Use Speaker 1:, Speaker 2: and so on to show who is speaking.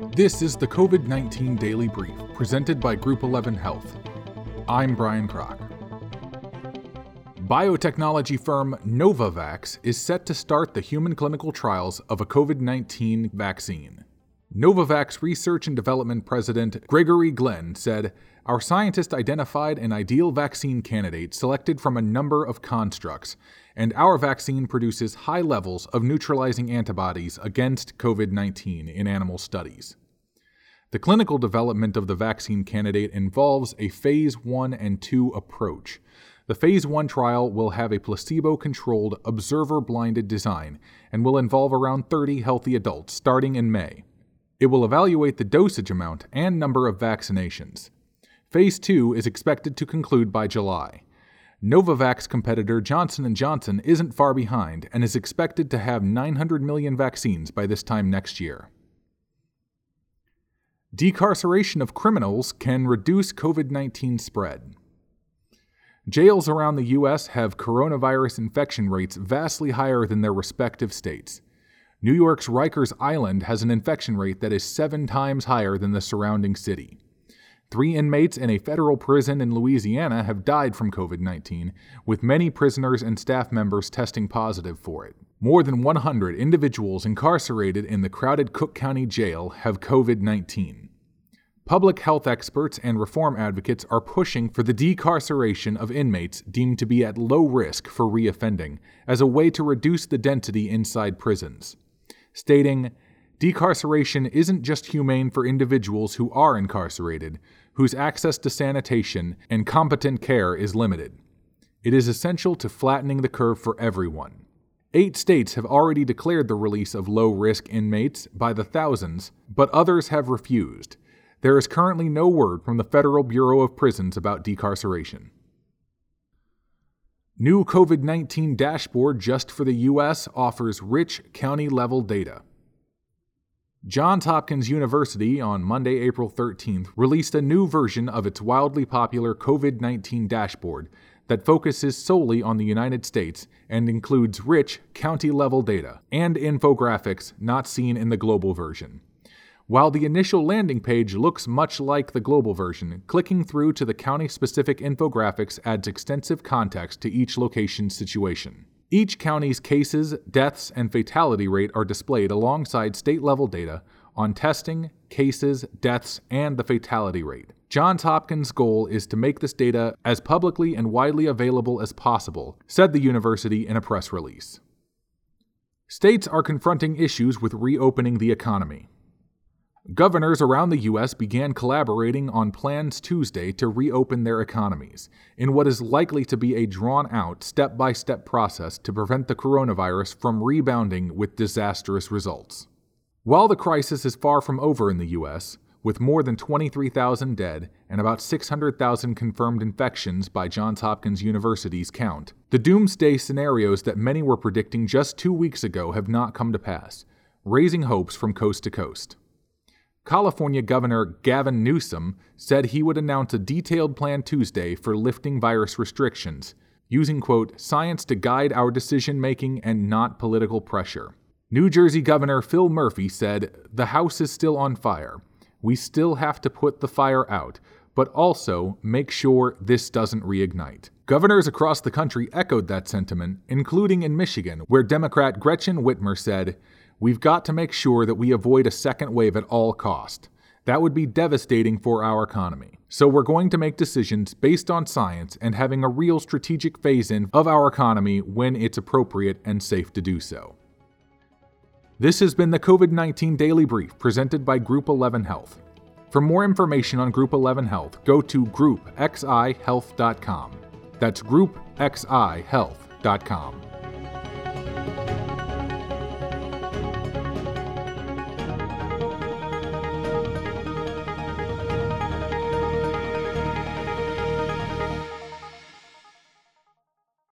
Speaker 1: This is the COVID 19 Daily Brief, presented by Group 11 Health. I'm Brian Kroc. Biotechnology firm Novavax is set to start the human clinical trials of a COVID 19 vaccine. Novavax Research and Development President Gregory Glenn said, Our scientists identified an ideal vaccine candidate selected from a number of constructs, and our vaccine produces high levels of neutralizing antibodies against COVID 19 in animal studies. The clinical development of the vaccine candidate involves a phase 1 and 2 approach. The phase 1 trial will have a placebo controlled, observer blinded design and will involve around 30 healthy adults starting in May. It will evaluate the dosage amount and number of vaccinations. Phase 2 is expected to conclude by July. Novavax competitor Johnson & Johnson isn't far behind and is expected to have 900 million vaccines by this time next year. Decarceration of criminals can reduce COVID 19 spread. Jails around the U.S. have coronavirus infection rates vastly higher than their respective states. New York's Rikers Island has an infection rate that is seven times higher than the surrounding city. Three inmates in a federal prison in Louisiana have died from COVID 19, with many prisoners and staff members testing positive for it. More than 100 individuals incarcerated in the crowded Cook County Jail have COVID 19. Public health experts and reform advocates are pushing for the decarceration of inmates deemed to be at low risk for reoffending as a way to reduce the density inside prisons stating, Decarceration isn't just humane for individuals who are incarcerated, whose access to sanitation and competent care is limited. It is essential to flattening the curve for everyone. Eight states have already declared the release of low risk inmates by the thousands, but others have refused. There is currently no word from the Federal Bureau of Prisons about decarceration. New COVID 19 dashboard just for the U.S. offers rich county level data. Johns Hopkins University on Monday, April 13th, released a new version of its wildly popular COVID 19 dashboard that focuses solely on the United States and includes rich county level data and infographics not seen in the global version. While the initial landing page looks much like the global version, clicking through to the county specific infographics adds extensive context to each location's situation. Each county's cases, deaths, and fatality rate are displayed alongside state level data on testing, cases, deaths, and the fatality rate. Johns Hopkins' goal is to make this data as publicly and widely available as possible, said the university in a press release. States are confronting issues with reopening the economy. Governors around the U.S. began collaborating on plans Tuesday to reopen their economies, in what is likely to be a drawn out, step by step process to prevent the coronavirus from rebounding with disastrous results. While the crisis is far from over in the U.S., with more than 23,000 dead and about 600,000 confirmed infections by Johns Hopkins University's count, the doomsday scenarios that many were predicting just two weeks ago have not come to pass, raising hopes from coast to coast. California Governor Gavin Newsom said he would announce a detailed plan Tuesday for lifting virus restrictions, using, quote, science to guide our decision making and not political pressure. New Jersey Governor Phil Murphy said, The House is still on fire. We still have to put the fire out, but also make sure this doesn't reignite. Governors across the country echoed that sentiment, including in Michigan, where Democrat Gretchen Whitmer said, We've got to make sure that we avoid a second wave at all cost. That would be devastating for our economy. So we're going to make decisions based on science and having a real strategic phase in of our economy when it's appropriate and safe to do so. This has been the COVID 19 Daily Brief presented by Group 11 Health. For more information on Group 11 Health, go to groupxihealth.com. That's groupxihealth.com.